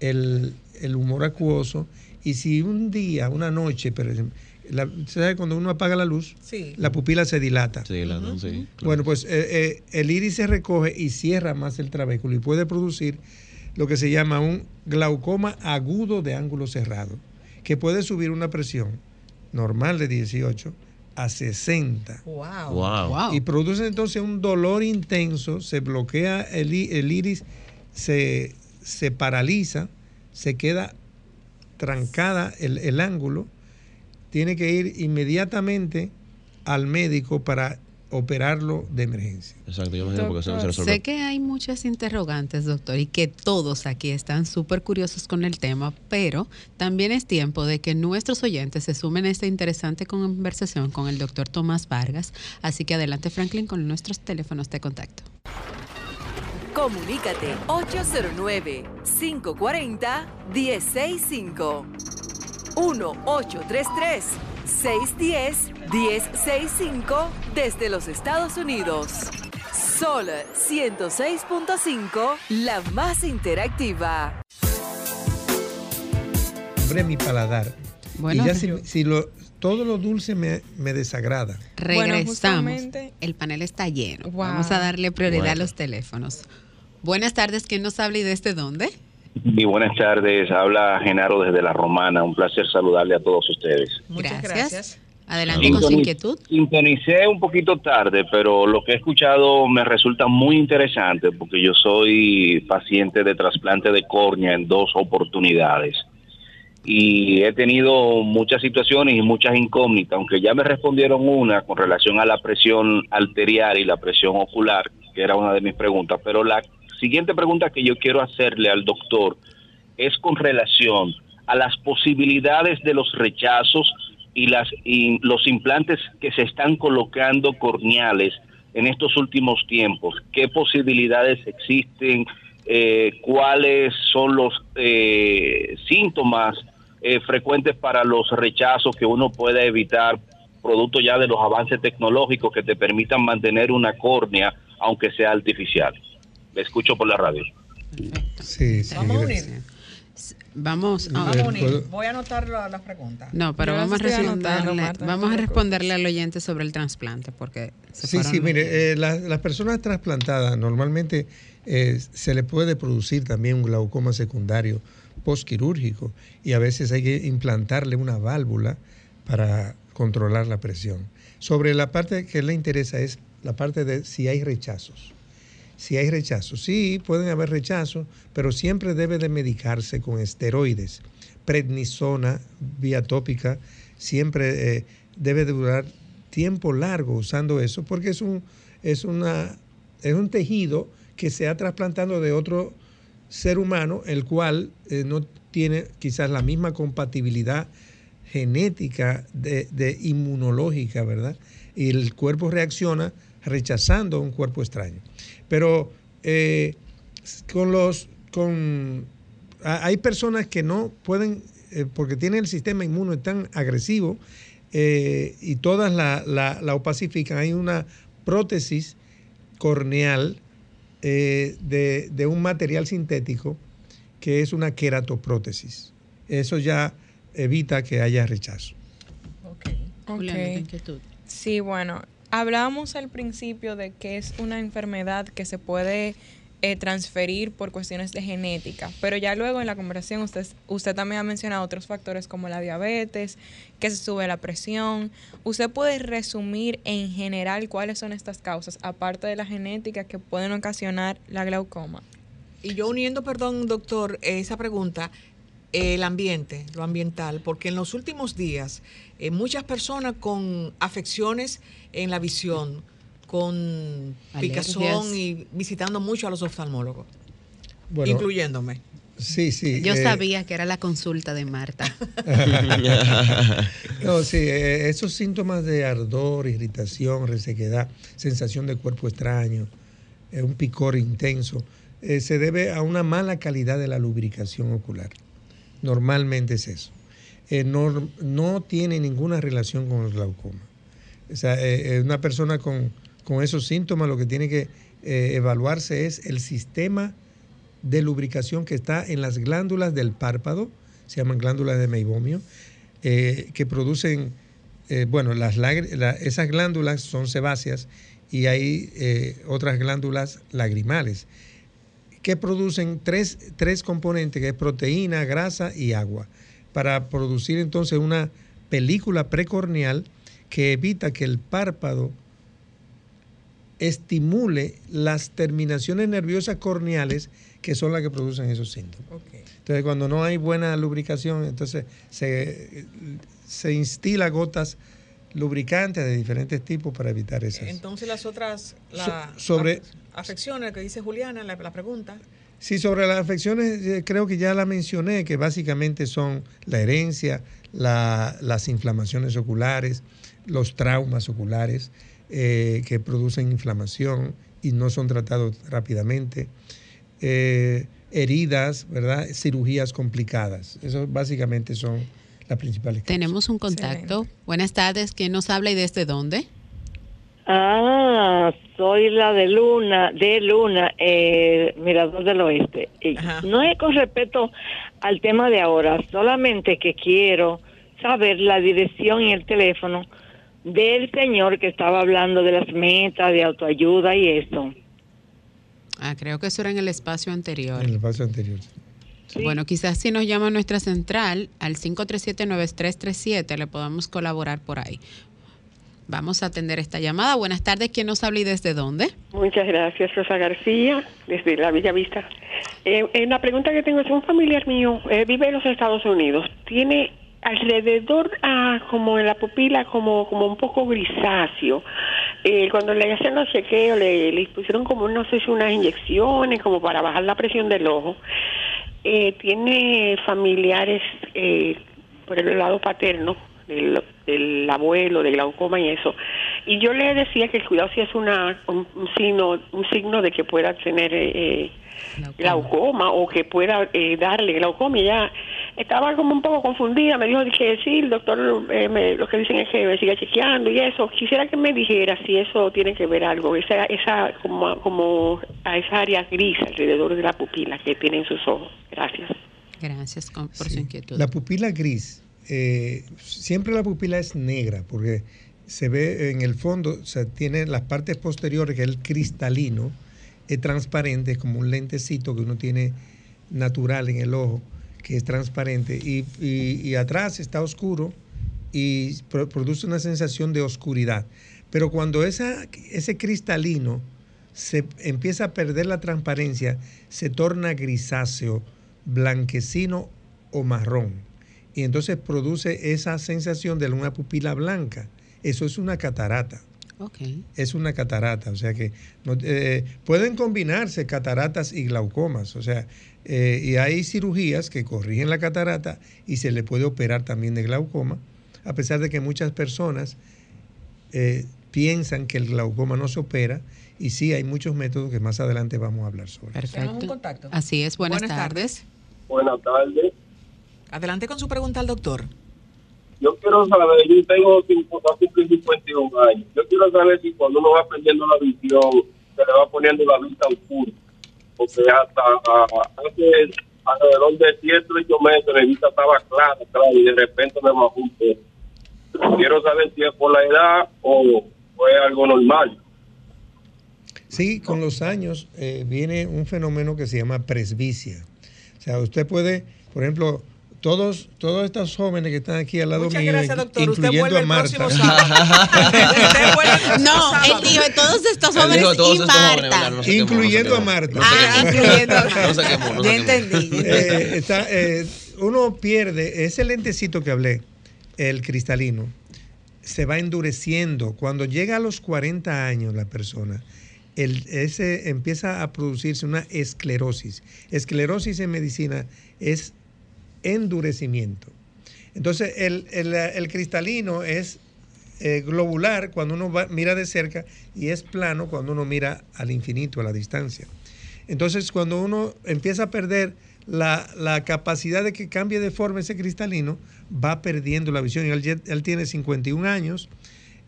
el, el humor acuoso. Y si un día, una noche, por ejemplo, la- ¿sabe cuando uno apaga la luz? Sí. La pupila se dilata. Sí, la, sí, claro. Bueno, pues eh, eh, el iris se recoge y cierra más el trabéculo y puede producir lo que se llama un glaucoma agudo de ángulo cerrado, que puede subir una presión normal de 18 a 60. Wow. Wow. Wow. Y produce entonces un dolor intenso, se bloquea el, el iris, se, se paraliza, se queda trancada el, el ángulo, tiene que ir inmediatamente al médico para operarlo de emergencia. Exacto, yo imagino porque eso no se Doctor, resuelve. Sé que hay muchas interrogantes, doctor, y que todos aquí están súper curiosos con el tema, pero también es tiempo de que nuestros oyentes se sumen a esta interesante conversación con el doctor Tomás Vargas. Así que adelante, Franklin, con nuestros teléfonos de contacto. Comunícate 809-540-1065. 1-833-610-1065 desde los Estados Unidos. Sol 106.5, la más interactiva. Hombre, mi paladar. Bueno, y ya si, si lo, todo lo dulce me, me desagrada. Regresamos. el panel está lleno. Wow. Vamos a darle prioridad a los teléfonos. Buenas tardes, ¿quién nos habla y desde dónde? Y buenas tardes, habla Genaro desde La Romana. Un placer saludarle a todos ustedes. Muchas gracias. Adelante con su inquietud. Sintonicé un poquito tarde, pero lo que he escuchado me resulta muy interesante porque yo soy paciente de trasplante de córnea en dos oportunidades. Y he tenido muchas situaciones y muchas incógnitas, aunque ya me respondieron una con relación a la presión arterial y la presión ocular, que era una de mis preguntas, pero la siguiente pregunta que yo quiero hacerle al doctor es con relación a las posibilidades de los rechazos y las los implantes que se están colocando corneales en estos últimos tiempos. ¿Qué posibilidades existen? Eh, ¿Cuáles son los eh, síntomas eh, frecuentes para los rechazos que uno puede evitar producto ya de los avances tecnológicos que te permitan mantener una córnea aunque sea artificial? Le escucho por la radio. Sí, sí. Vamos a unir. Vamos a, Vamos a unir. Voy a anotar la- las preguntas. No, pero Yo vamos a responderle, Marta, vamos a responderle al oyente sobre el trasplante, porque se Sí, fueron sí, mire, eh, las, las personas trasplantadas normalmente eh, se le puede producir también un glaucoma secundario postquirúrgico y a veces hay que implantarle una válvula para controlar la presión. Sobre la parte que le interesa es la parte de si hay rechazos. Si hay rechazos, sí, pueden haber rechazos, pero siempre debe de medicarse con esteroides. Prednisona, vía tópica, siempre eh, debe de durar tiempo largo usando eso, porque es un, es una, es un tejido que se ha trasplantado de otro ser humano, el cual eh, no tiene quizás la misma compatibilidad genética de, de inmunológica, ¿verdad? Y el cuerpo reacciona rechazando un cuerpo extraño. Pero eh, con los con a- hay personas que no pueden eh, porque tienen el sistema inmune tan agresivo eh, y todas la, la, la opacifican. Hay una prótesis corneal eh, de, de un material sintético que es una queratoprótesis. Eso ya evita que haya rechazo. Ok. Julián, Ok. ¿tu inquietud? Sí, bueno, hablábamos al principio de que es una enfermedad que se puede eh, transferir por cuestiones de genética. Pero ya luego en la conversación usted, usted también ha mencionado otros factores como la diabetes, que se sube la presión. ¿Usted puede resumir en general cuáles son estas causas, aparte de la genética, que pueden ocasionar la glaucoma? Y yo uniendo, perdón, doctor, esa pregunta, el ambiente, lo ambiental, porque en los últimos días eh, muchas personas con afecciones en la visión, con picazón y visitando mucho a los oftalmólogos, incluyéndome. Sí, sí. Yo eh, sabía que era la consulta de Marta. no, sí, eh, esos síntomas de ardor, irritación, resequedad, sensación de cuerpo extraño, un picor intenso, eh, se debe a una mala calidad de la lubricación ocular. Normalmente es eso. Eh, no, tiene ninguna relación con el glaucoma. O sea, eh, una persona con, esos síntomas lo que tiene que evaluarse es el sistema de lubricación que está en las glándulas del párpado, se llaman glándulas de meibomio, que producen, bueno, las, esas glándulas son sebáceas y hay otras glándulas lagrimales que producen tres, componentes, que es proteína, grasa y agua, para producir entonces una película precorneal que evita que el párpado estimule las terminaciones nerviosas corneales que son las que producen esos síntomas. Entonces, cuando no hay buena lubricación, entonces se, se instila gotas lubricantes de diferentes tipos para evitar esas. Entonces, las otras, sobre, afecciones que dice Juliana, la, pregunta. Sí, sobre las afecciones eh, creo que ya la mencioné, que básicamente son la herencia, las inflamaciones oculares, los traumas oculares eh, que producen inflamación y no son tratados rápidamente, eh, heridas, ¿verdad? cirugías complicadas. Eso básicamente son las principales. Tenemos un contacto. Buenas tardes, ¿quién nos habla y desde dónde? Ah, soy la de Luna, de Luna, eh, Mirador del Oeste. no es con respecto al tema de ahora, solamente que quiero saber la dirección y el teléfono del señor que estaba hablando de las metas de autoayuda y eso. Ah, creo que eso era en el espacio anterior. En el espacio anterior. Bueno, quizás si nos llama nuestra central al 537-9337 le podamos colaborar por ahí. Vamos a atender esta llamada. Buenas tardes, ¿quién nos habla y desde dónde? Muchas gracias, Rosa García, desde la Villa Vista. Eh, eh la pregunta que tengo es, un familiar mío eh, vive en los Estados Unidos, tiene alrededor ah, como en la pupila como como un poco grisáceo. Eh, cuando le hacían los chequeos le, le pusieron como no sé si unas inyecciones como para bajar la presión del ojo. tiene familiares por el lado paterno del, abuelo, de glaucoma y eso. Y yo le decía que el cuidado si es una, un, signo, un signo de que pueda tener eh, glaucoma. o que pueda eh, darle glaucoma. Y ya estaba como un poco confundida. Me dijo que sí, el doctor, eh, lo que dicen es que me siga chequeando y eso. Quisiera que me dijera si eso tiene que ver algo, esa, esa como, como a esa área gris alrededor de la pupila que tiene en sus ojos. Gracias. Gracias por su inquietud. La pupila gris eh, siempre la pupila es negra porque se ve en el fondo, o sea, tiene las partes posteriores, que es el cristalino, es transparente, es como un lentecito que uno tiene natural en el ojo, que es transparente, y, atrás está oscuro y produce una sensación de oscuridad. Pero cuando esa, ese cristalino se empieza a perder la transparencia, se torna grisáceo, blanquecino o marrón y entonces produce esa sensación de una pupila blanca. Eso es una catarata. Okay. Es una catarata, o sea que eh, pueden combinarse cataratas y glaucomas, o sea, eh, y hay cirugías que corrigen la catarata y se le puede operar también de glaucoma, a pesar de que muchas personas eh, piensan que el glaucoma no se opera y sí hay muchos métodos que más adelante vamos a hablar sobre. Perfecto. Así es, buenas, tardes. Buenas tardes. Adelante con su pregunta al doctor. Yo quiero saber, yo tengo 51 años, yo quiero saber si cuando uno va perdiendo la visión, se le va poniendo la vista oscura. Porque hasta hace alrededor de 7 o 8 meses la vista estaba clara, clara, y de repente me bajó un poco. Quiero saber si es por la edad o, o es algo normal. Sí, con los años eh, viene un fenómeno que se llama presbicia. O sea, usted puede, por ejemplo, todos, todos estos jóvenes que están aquí al lado Muchas mío, gracias, doctor. Usted incluyendo vuelve a el Marta. próximo sábado. Usted vuelve el próximo No, él sábado. dijo todos estos Él jóvenes dijo todos y estos jóvenes, Marta. ¿verdad? No quemó, no se Incluyendo a. Marta. Ah, incluyendo a Marta. No quemó, Ya entendí. Eh, está, eh, uno pierde ese lentecito que hablé, el cristalino, se va endureciendo. Cuando llega a los 40 años la persona, el, ese empieza a producirse una esclerosis. Esclerosis en medicina es endurecimiento. Entonces, el, el- el cristalino es eh, globular cuando uno va- mira de cerca y es plano cuando uno mira al infinito, a la distancia. Entonces, cuando uno empieza a perder la, la capacidad de que cambie de forma ese cristalino, va perdiendo la visión. Y él, tiene 51 años,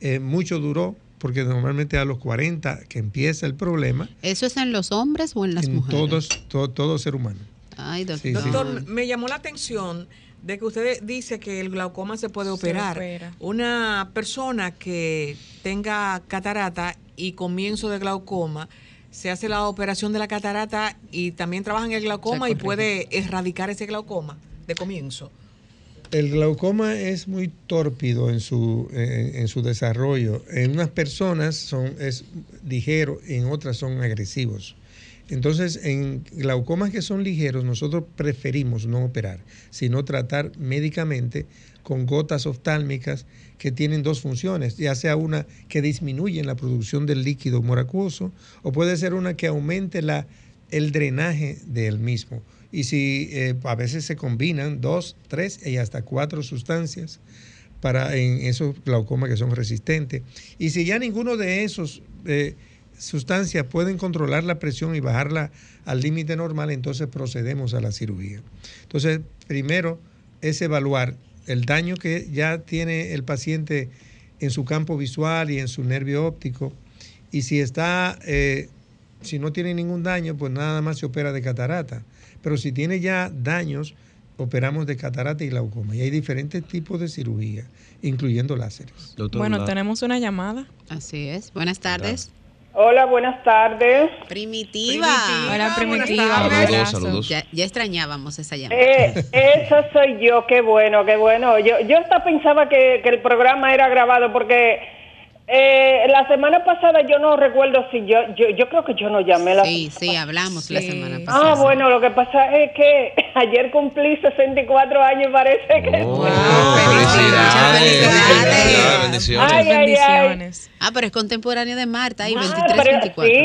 eh, mucho duró, porque normalmente a los 40 que empieza el problema, ¿Eso es en los hombres o en las en mujeres? todos, to- todo ser humano. Ay, doctor. Sí, sí. Doctor, me llamó la atención de que usted dice que el glaucoma se puede operar. opera. Una persona que tenga catarata y comienzo de glaucoma, se hace la operación de la catarata y también trabaja en el glaucoma y puede erradicar ese glaucoma de comienzo. El glaucoma es muy tórpido en su, en, en su desarrollo. En unas personas son, es ligero, en otras son agresivos. Entonces, en glaucomas que son ligeros, nosotros preferimos no operar, sino tratar médicamente con gotas oftálmicas que tienen dos funciones, ya sea una que disminuye la producción del líquido moracuoso o puede ser una que aumente la, el drenaje del mismo. Y si eh, a veces se combinan dos, tres y hasta cuatro sustancias para en esos glaucomas que son resistentes. Y si ya ninguno de esos eh, sustancias pueden controlar la presión y bajarla al límite normal, entonces procedemos a la cirugía. Entonces, primero es evaluar el daño que ya tiene el paciente en su campo visual y en su nervio óptico. Y si está, eh, si no tiene ningún daño, pues nada más se opera de catarata. Pero si tiene ya daños, operamos de catarata y glaucoma. Y hay diferentes tipos de cirugía, incluyendo láseres. Doctor, Bueno, la- tenemos una llamada. Así es. Buenas tardes. Hola, buenas tardes. Primitiva. Hola, buenas Primitiva. tardes. un Saludos, saludos. Ya, ya extrañábamos esa llamada. Eh, eso soy yo, qué bueno, qué bueno. Yo, yo hasta pensaba que, que el programa era grabado porque eh, la semana pasada yo no recuerdo si yo, yo, yo creo que yo no llamé la Sí, sí, hablamos la Sí. semana pasada. Ah, bueno, lo que pasa es que ayer cumplí 64 años y parece que... Oh, Wow, felicidades. felicidades. Felicidades, bendiciones. Ay, ay, ay. bendiciones. Ah, pero es contemporáneo de Marta, ahí Ah, 23, pero 24. Sí,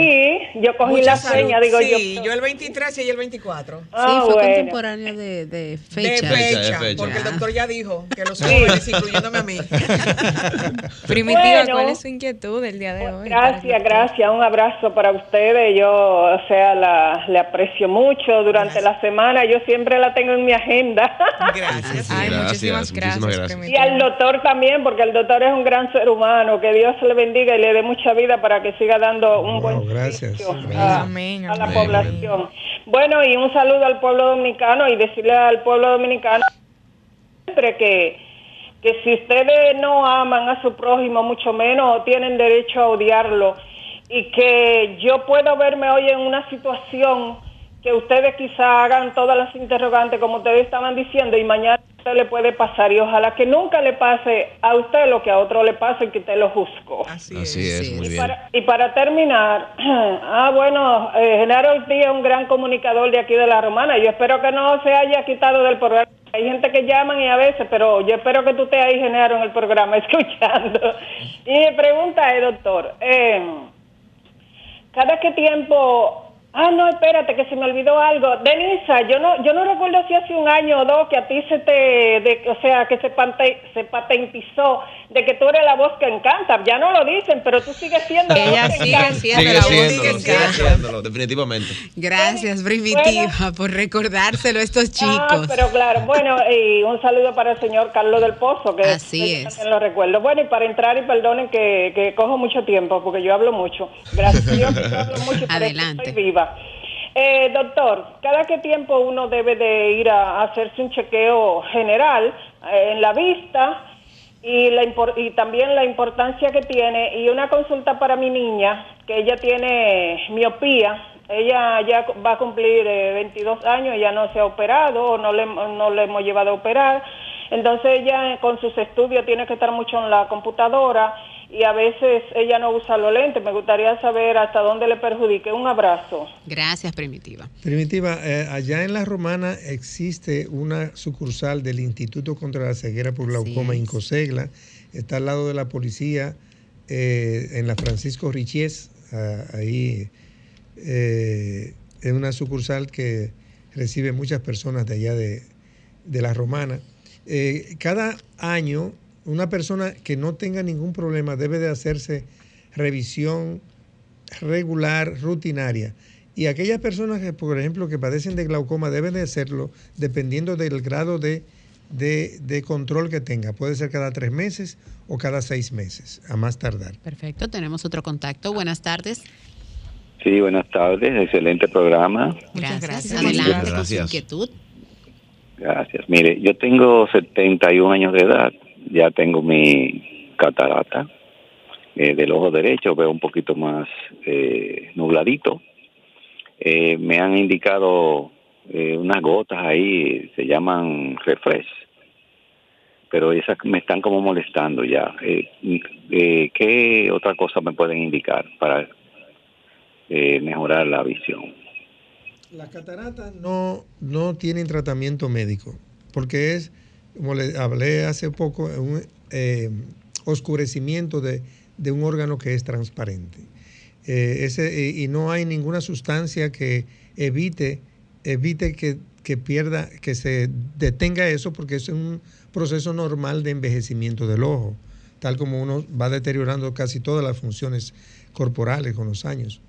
Sí, yo cogí Mucha la salud. seña, digo sí, yo. yo el 23 y ella el 24. Ah, fue bueno. contemporáneo de, de fecha. De Fecha, fecha, de fecha. porque el Ah. doctor ya dijo que los jóvenes, incluyéndome a mí. Primitiva, Bueno. ¿Cuál es su inquietud del día de hoy? Gracias, gracias. Un abrazo para ustedes. Yo, o sea, la, le aprecio mucho durante la semana. Yo siempre la tengo en mi agenda. Gracias. Ay, Gracias, muchísimas muchísimas gracias. y al doctor también, porque el doctor es un gran ser humano. Que Dios le bendiga y le dé mucha vida para que siga dando un Wow, buen gracias. servicio Gracias. a, Amén, a la amén. población. Bueno, y un saludo al pueblo dominicano y decirle al pueblo dominicano siempre que, que si ustedes no aman a su prójimo, mucho menos tienen derecho a odiarlo. Y que yo puedo verme hoy en una situación que ustedes quizá hagan todas las interrogantes como ustedes estaban diciendo y mañana a usted le puede pasar y ojalá que nunca le pase a usted lo que a otro le pase y que usted lo juzgó. Así, Así es. es, Sí, muy es. bien. Para- y para terminar, ah, bueno, eh, Genaro Ortiz es un gran comunicador de aquí de La Romana. Yo espero que no se haya quitado del programa. Hay gente que llaman y a veces, pero yo espero que tú estés ahí, Genaro, en el programa escuchando. Y mi pregunta es, doctor, eh, ¿cada qué tiempo... Ah, no, espérate, que se me olvidó algo. Denisa, yo no yo no recuerdo si hace un año o dos que a ti se te... De, o sea, que se, pante- se patentizó de que tú eres la voz que encanta. Ya no lo dicen, pero tú sigues siendo la Ella voz que sigue encanta. siendo Sigue la voz que sigue encanta. siéndolo, definitivamente. Gracias, Primitiva, por recordárselo a estos Ah, chicos. pero claro, bueno, y un saludo para el señor Carlos del Pozo, que Así que es. también lo recuerdo. Bueno, y para entrar, y perdonen que, que cojo mucho tiempo, porque yo hablo mucho. Gracias a Dios que yo hablo mucho, Adelante. estoy viva. Eh, doctor, ¿cada qué tiempo uno debe de ir a, hacerse un chequeo general eh, en la vista y, la y también la importancia que tiene y una consulta para mi niña que ella tiene miopía. Ella ya va a cumplir eh, 22 años, ya no se ha operado o no le, no le hemos llevado a operar. Entonces ella con sus estudios tiene que estar mucho en la computadora y a veces ella no usa los lentes. Me gustaría saber hasta dónde le perjudique. Un abrazo. Gracias, Primitiva. Primitiva, eh, allá en La Romana existe una sucursal del Instituto contra la Ceguera por Glaucoma, Incosegla. Está al lado de la policía, eh, en la Francisco Richies, ah, ahí. eh, es una sucursal que recibe muchas personas de allá de, de La Romana. Eh, cada año, una persona que no tenga ningún problema debe de hacerse revisión regular, rutinaria. Y aquellas personas que, por ejemplo, que padecen de glaucoma deben de hacerlo dependiendo del grado de, de- de control que tenga. Puede ser cada tres meses o cada seis meses, a más tardar. Perfecto, tenemos otro contacto. Buenas tardes. Sí, buenas tardes, excelente programa. Gracias. gracias. Adelante Muchas con su gracias. inquietud. Gracias. Mire, yo tengo 71 años de edad, ya tengo mi catarata eh, del ojo derecho, veo un poquito más eh, nubladito. Eh, me han indicado eh, unas gotas ahí, se llaman refresh, pero esas me están como molestando ya. Eh, ¿Qué otra cosa me pueden indicar para mejorar la visión? Las cataratas no, no tienen tratamiento médico, porque es, como le hablé hace poco, un eh, oscurecimiento de, de un órgano que es transparente. Eh, ese, y y no hay ninguna sustancia que evite, evite que, que pierda, que se detenga eso, porque es un proceso normal de envejecimiento del ojo, tal como uno va deteriorando casi todas las funciones corporales con los años.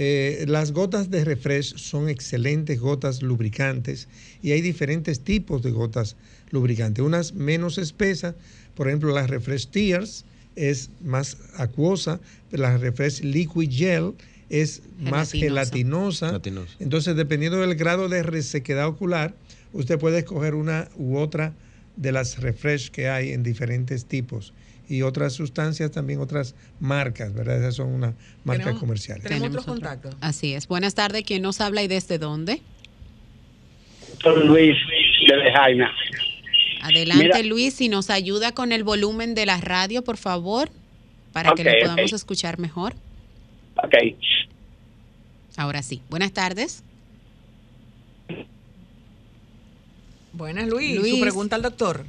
Eh, las gotas de refresh son excelentes gotas lubricantes y hay diferentes tipos de gotas lubricantes. Unas menos espesas, por ejemplo, las refresh tears es más acuosa, la refresh liquid gel es más Gelatinosa. gelatinosa. Entonces, dependiendo del grado de resequedad ocular, usted puede escoger una u otra de las refresh que hay en diferentes tipos y otras sustancias también otras marcas, ¿verdad? Esas son unas marcas Tenemos- comerciales. Tenemos otro contacto. Así es. Buenas tardes. ¿Quién nos habla y desde dónde? Doctor Luis de Jaina. Adelante, Mira. Luis, si nos ayuda con el volumen de la radio, por favor, para que le podamos escuchar mejor. Ok. Ahora sí. Buenas tardes. Buenas, Luis. Luis. Su pregunta al doctor.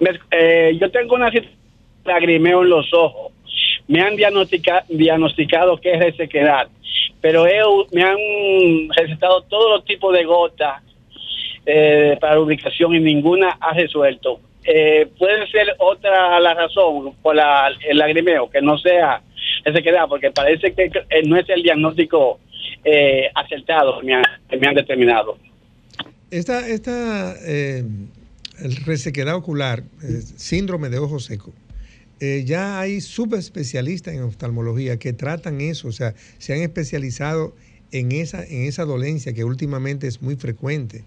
Me- eh, yo tengo una situación lagrimeo en los ojos. Me han diagnostica- diagnosticado que es resequedad, pero he me han recetado todos los tipos de gotas eh, para ubicación y ninguna ha resuelto. Eh, puede ser otra la razón por la- el lagrimeo, que no sea resequedad, porque parece que eh, no es el diagnóstico eh, acertado que me, han, determinado. Esta, esta eh, el resequedad ocular, síndrome de ojo seco, eh, ya hay subespecialistas en oftalmología que tratan eso, o sea, se han especializado en esa, en esa dolencia que últimamente es muy frecuente.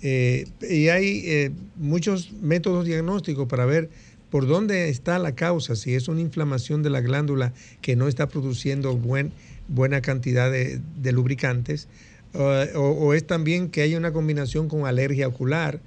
Eh, y hay eh, muchos métodos diagnósticos para ver por dónde está la causa, si es una inflamación de la glándula que no está produciendo buen, buena cantidad de, lubricantes, o, o es también que hay una combinación con alergia ocular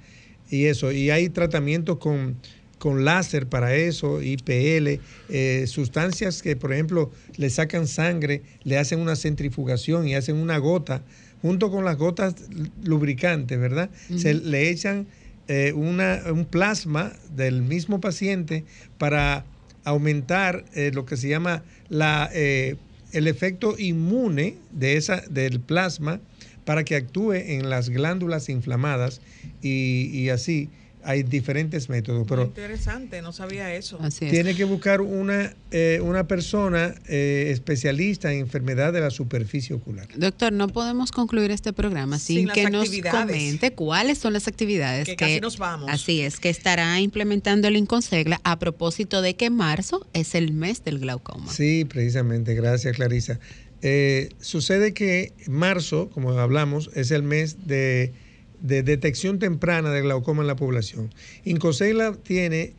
y eso. Y hay tratamientos con, con láser para eso, IPL, eh, sustancias que, por ejemplo, le sacan sangre, le hacen una centrifugación y hacen una gota, junto con las gotas lubricantes, ¿verdad? Se le echan eh, una, un plasma del mismo paciente para aumentar eh, lo que se llama la, el efecto inmune de esa, del plasma para que actúe en las glándulas inflamadas y, y así hay diferentes métodos, pero Interesante, no sabía eso. tiene que buscar una, eh, una persona eh, especialista en enfermedad de la superficie ocular. Doctor, no podemos concluir este programa sin, Sin las que nos actividades. comente cuáles son las actividades Que casi nos vamos. Así es, que estará implementando el Inconsegla a propósito de que marzo es el mes del glaucoma. Sí, precisamente, gracias Clarisa. Eh, sucede que marzo, como hablamos, es el mes de, de detección temprana de glaucoma en la población. Incosegla tiene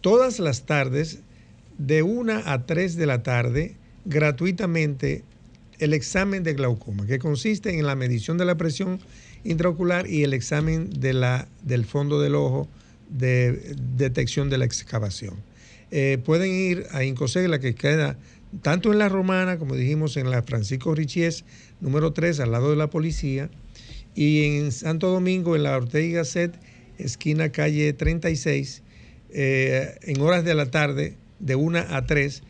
todas las tardes, de 1 a 3 de la tarde, gratuitamente el examen de glaucoma, que consiste en la medición de la presión intraocular y el examen de la, del fondo del ojo de detección de la excavación. Eh, pueden ir a Incosegla, que queda tanto en la Romana, como dijimos, en la Francisco Richies, número 3, al lado de la policía, y en Santo Domingo, en la Ortega Gasset, esquina calle 36, eh, en horas de la tarde, de 1 a 3,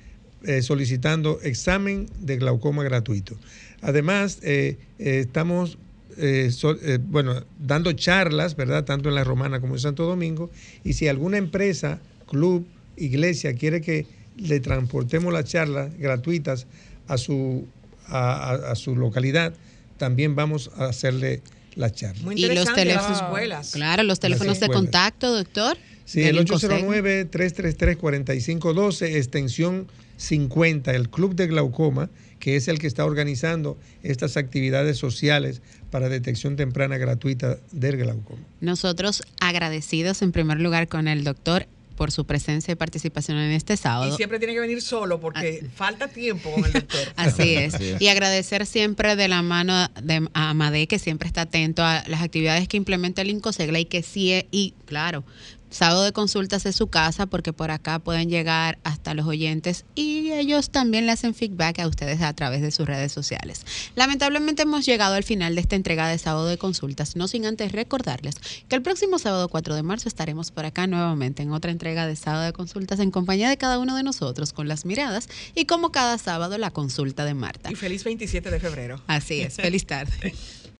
eh, solicitando examen de glaucoma gratuito. Además, eh, estamos bueno, dando charlas, ¿verdad? Tanto en la Romana como en Santo Domingo. Y si alguna empresa, club, iglesia quiere que le transportemos las charlas gratuitas a su, a su localidad, también vamos a hacerle la charla. Muy y los teléfonos, escuelas. Claro, los teléfonos de contacto, doctor. Sí, el 809-333-4512, extensión 50, el Club de Glaucoma, que es el que está organizando estas actividades sociales para detección temprana gratuita del glaucoma. Nosotros agradecidos en primer lugar con el doctor por su presencia y participación en este sábado. Y siempre tiene que venir solo porque ah. falta tiempo con el doctor. Así es. Y agradecer siempre de la mano de Amade, que siempre está atento a las actividades que implementa el INCOSEGLA y que sí, y claro, Sábado de consultas es su casa porque por acá pueden llegar hasta los oyentes y ellos también le hacen feedback a ustedes a través de sus redes sociales. Lamentablemente hemos llegado al final de esta entrega de sábado de consultas, no sin antes recordarles que el próximo sábado 4 de marzo estaremos por acá nuevamente en otra entrega de sábado de consultas en compañía de cada uno de nosotros con las miradas y como cada sábado la consulta de Marta. Y feliz 27 de febrero. Así es, feliz tarde.